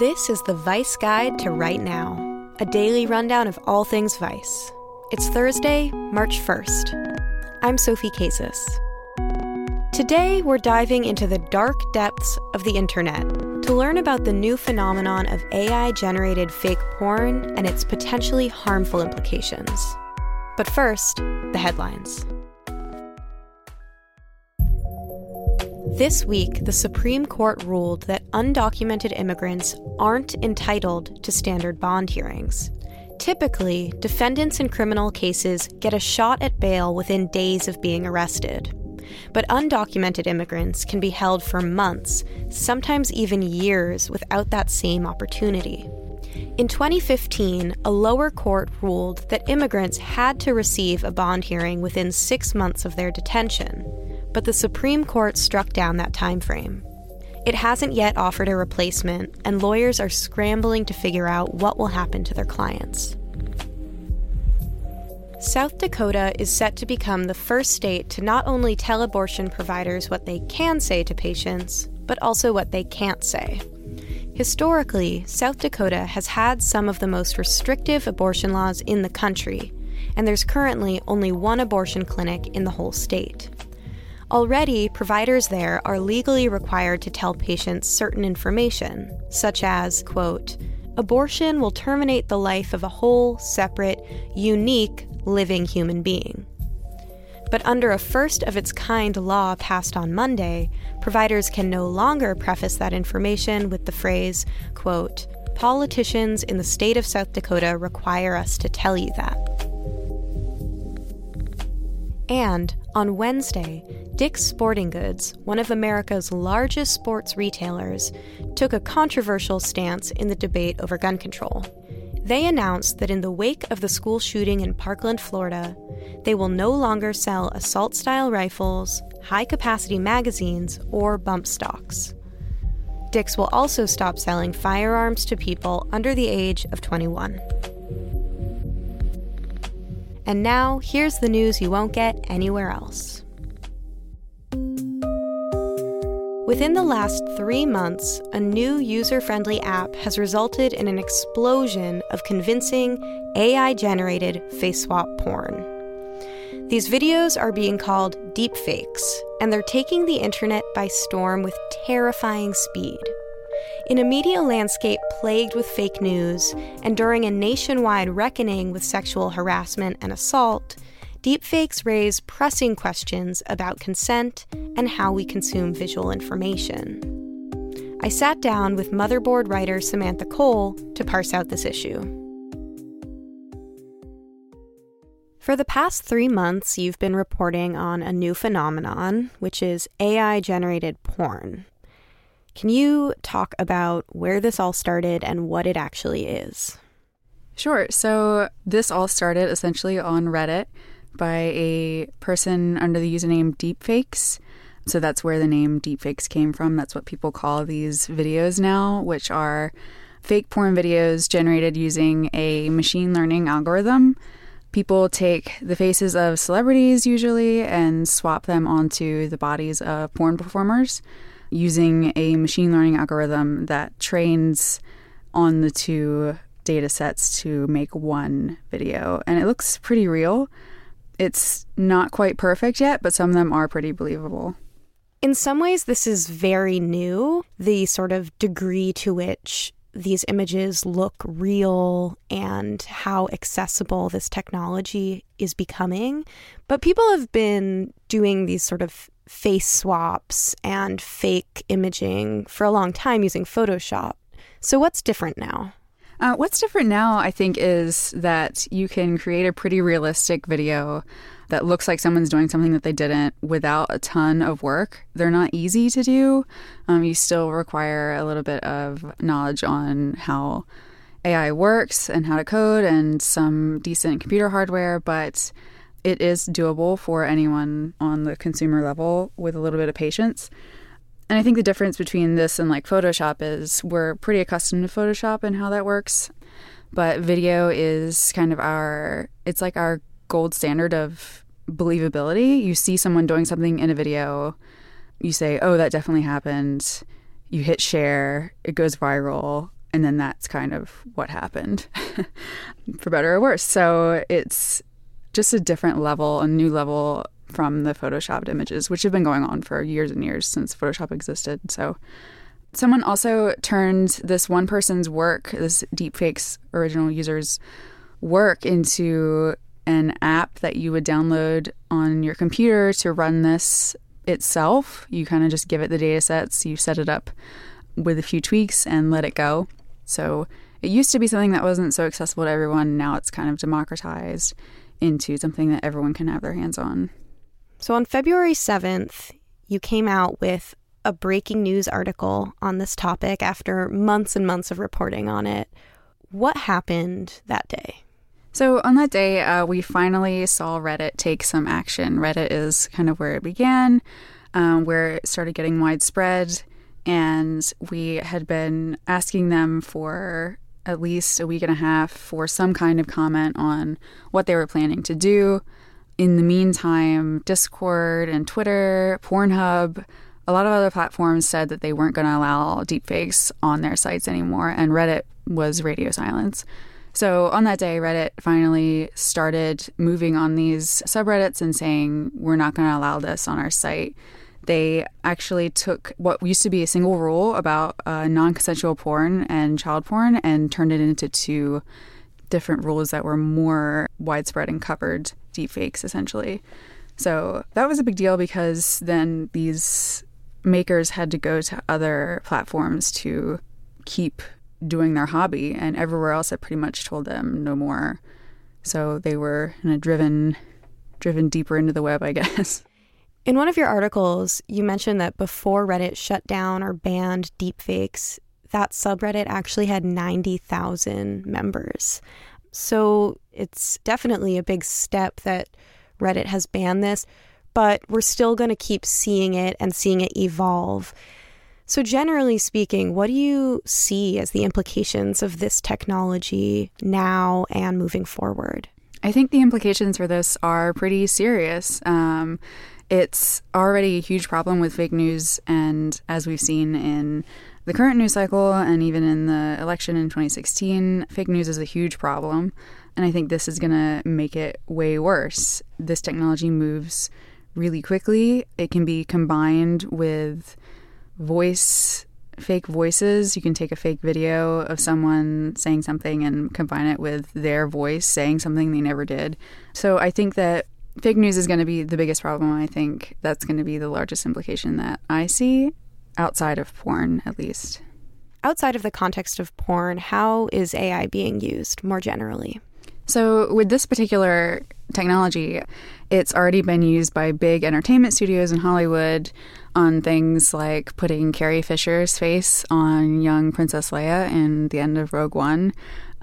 This is the Vice Guide to Right Now, a daily rundown of all things Vice. It's Thursday, March 1st. I'm Sophie Casas. Today, we're diving into the dark depths of the internet to learn about the new phenomenon of AI generated fake porn and its potentially harmful implications. But first, the headlines. This week, the Supreme Court ruled that undocumented immigrants aren't entitled to standard bond hearings. Typically, defendants in criminal cases get a shot at bail within days of being arrested. But undocumented immigrants can be held for months, sometimes even years, without that same opportunity. In 2015, a lower court ruled that immigrants had to receive a bond hearing within six months of their detention but the Supreme Court struck down that time frame. It hasn't yet offered a replacement, and lawyers are scrambling to figure out what will happen to their clients. South Dakota is set to become the first state to not only tell abortion providers what they can say to patients, but also what they can't say. Historically, South Dakota has had some of the most restrictive abortion laws in the country, and there's currently only one abortion clinic in the whole state. Already, providers there are legally required to tell patients certain information, such as, quote, abortion will terminate the life of a whole, separate, unique, living human being. But under a first of its kind law passed on Monday, providers can no longer preface that information with the phrase, quote, politicians in the state of South Dakota require us to tell you that. And on Wednesday, Dick's Sporting Goods, one of America's largest sports retailers, took a controversial stance in the debate over gun control. They announced that in the wake of the school shooting in Parkland, Florida, they will no longer sell assault style rifles, high capacity magazines, or bump stocks. Dick's will also stop selling firearms to people under the age of 21. And now, here's the news you won't get anywhere else. Within the last three months, a new user friendly app has resulted in an explosion of convincing AI generated face swap porn. These videos are being called deepfakes, and they're taking the internet by storm with terrifying speed. In a media landscape plagued with fake news, and during a nationwide reckoning with sexual harassment and assault, deepfakes raise pressing questions about consent and how we consume visual information. I sat down with motherboard writer Samantha Cole to parse out this issue. For the past three months, you've been reporting on a new phenomenon, which is AI generated porn. Can you talk about where this all started and what it actually is? Sure. So, this all started essentially on Reddit by a person under the username Deepfakes. So, that's where the name Deepfakes came from. That's what people call these videos now, which are fake porn videos generated using a machine learning algorithm people take the faces of celebrities usually and swap them onto the bodies of porn performers using a machine learning algorithm that trains on the two data sets to make one video. And it looks pretty real. It's not quite perfect yet, but some of them are pretty believable. In some ways, this is very new, the sort of degree to which these images look real and how accessible this technology is becoming. But people have been doing these sort of face swaps and fake imaging for a long time using Photoshop. So, what's different now? Uh, what's different now, I think, is that you can create a pretty realistic video that looks like someone's doing something that they didn't without a ton of work. They're not easy to do. Um, you still require a little bit of knowledge on how AI works and how to code and some decent computer hardware, but it is doable for anyone on the consumer level with a little bit of patience. And I think the difference between this and like Photoshop is we're pretty accustomed to Photoshop and how that works. But video is kind of our, it's like our gold standard of believability. You see someone doing something in a video, you say, oh, that definitely happened. You hit share, it goes viral, and then that's kind of what happened, for better or worse. So it's just a different level, a new level from the photoshopped images, which have been going on for years and years since Photoshop existed. So someone also turned this one person's work, this deepfakes original user's work, into an app that you would download on your computer to run this itself. You kind of just give it the data sets, you set it up with a few tweaks and let it go. So it used to be something that wasn't so accessible to everyone. Now it's kind of democratized into something that everyone can have their hands on. So on February 7th, you came out with a breaking news article on this topic after months and months of reporting on it. What happened that day? So, on that day, uh, we finally saw Reddit take some action. Reddit is kind of where it began, um, where it started getting widespread. And we had been asking them for at least a week and a half for some kind of comment on what they were planning to do. In the meantime, Discord and Twitter, Pornhub, a lot of other platforms said that they weren't going to allow deepfakes on their sites anymore, and Reddit was radio silence. So on that day, Reddit finally started moving on these subreddits and saying, we're not going to allow this on our site. They actually took what used to be a single rule about uh, non consensual porn and child porn and turned it into two different rules that were more widespread and covered deepfakes, essentially. So that was a big deal because then these makers had to go to other platforms to keep doing their hobby, and everywhere else had pretty much told them no more. So they were kind of driven, driven deeper into the web, I guess. In one of your articles, you mentioned that before Reddit shut down or banned deepfakes, that subreddit actually had 90,000 members. So it's definitely a big step that Reddit has banned this, but we're still going to keep seeing it and seeing it evolve. So, generally speaking, what do you see as the implications of this technology now and moving forward? I think the implications for this are pretty serious. Um, it's already a huge problem with fake news, and as we've seen in the current news cycle and even in the election in 2016, fake news is a huge problem. And I think this is going to make it way worse. This technology moves really quickly. It can be combined with voice fake voices. You can take a fake video of someone saying something and combine it with their voice saying something they never did. So I think that fake news is going to be the biggest problem. I think that's going to be the largest implication that I see outside of porn, at least. Outside of the context of porn, how is AI being used more generally? So, with this particular technology, it's already been used by big entertainment studios in Hollywood on things like putting Carrie Fisher's face on young Princess Leia in the end of Rogue One.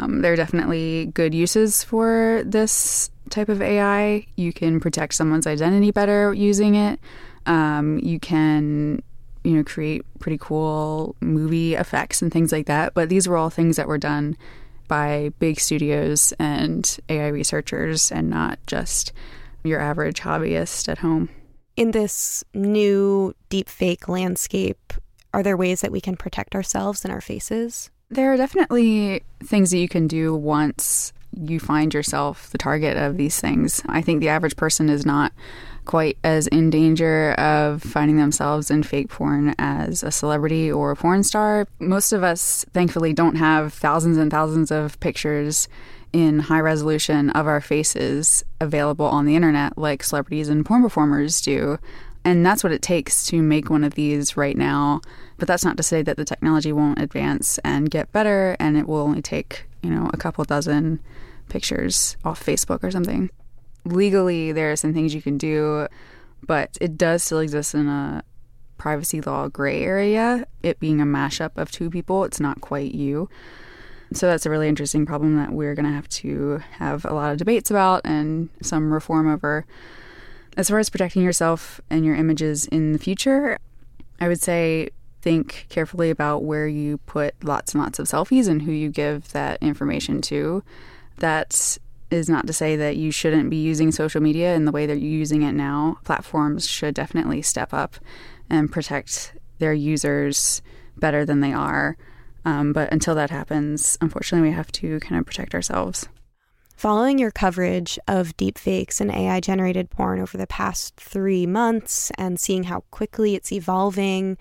Um, there are definitely good uses for this type of AI. You can protect someone's identity better using it. Um, you can, you know, create pretty cool movie effects and things like that. But these were all things that were done by big studios and AI researchers and not just your average hobbyist at home. In this new deepfake landscape, are there ways that we can protect ourselves and our faces? There are definitely things that you can do once you find yourself the target of these things. I think the average person is not quite as in danger of finding themselves in fake porn as a celebrity or a porn star. Most of us, thankfully, don't have thousands and thousands of pictures in high resolution of our faces available on the internet like celebrities and porn performers do. And that's what it takes to make one of these right now. But that's not to say that the technology won't advance and get better and it will only take, you know, a couple dozen pictures off Facebook or something. legally there are some things you can do, but it does still exist in a privacy law gray area. It being a mashup of two people, it's not quite you. So that's a really interesting problem that we're going to have to have a lot of debates about and some reform over. As far as protecting yourself and your images in the future, I would say think carefully about where you put lots and lots of selfies and who you give that information to. That is not to say that you shouldn't be using social media in the way that you're using it now. Platforms should definitely step up and protect their users better than they are. Um, but until that happens, unfortunately, we have to kind of protect ourselves. Following your coverage of deepfakes and AI generated porn over the past three months and seeing how quickly it's evolving,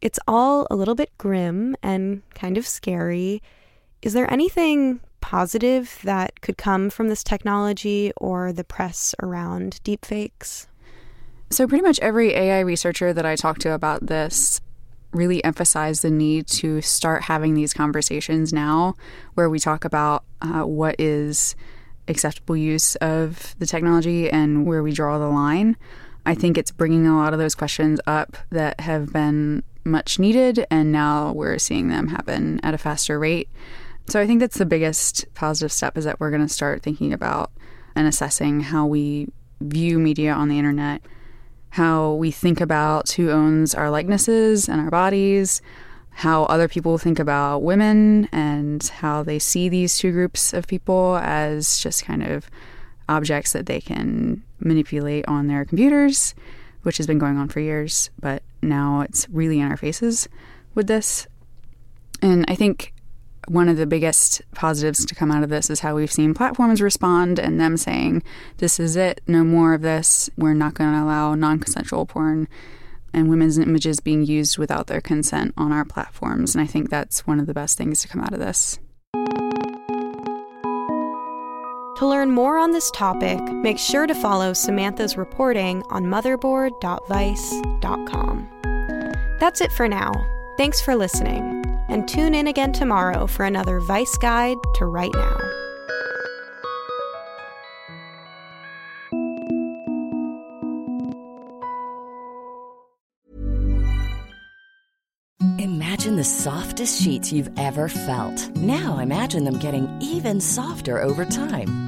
it's all a little bit grim and kind of scary. Is there anything positive that could come from this technology or the press around deepfakes? So, pretty much every AI researcher that I talk to about this really emphasize the need to start having these conversations now where we talk about uh, what is acceptable use of the technology and where we draw the line. I think it's bringing a lot of those questions up that have been much needed, and now we're seeing them happen at a faster rate. So I think that's the biggest positive step is that we're going to start thinking about and assessing how we view media on the internet, how we think about who owns our likenesses and our bodies, how other people think about women, and how they see these two groups of people as just kind of objects that they can manipulate on their computers, which has been going on for years, but now it's really in our faces with this. And I think one of the biggest positives to come out of this is how we've seen platforms respond and them saying, This is it, no more of this. We're not going to allow non consensual porn and women's images being used without their consent on our platforms. And I think that's one of the best things to come out of this. To learn more on this topic, make sure to follow Samantha's reporting on motherboard.vice.com. That's it for now. Thanks for listening, and tune in again tomorrow for another Vice Guide to Right Now. Imagine the softest sheets you've ever felt. Now imagine them getting even softer over time.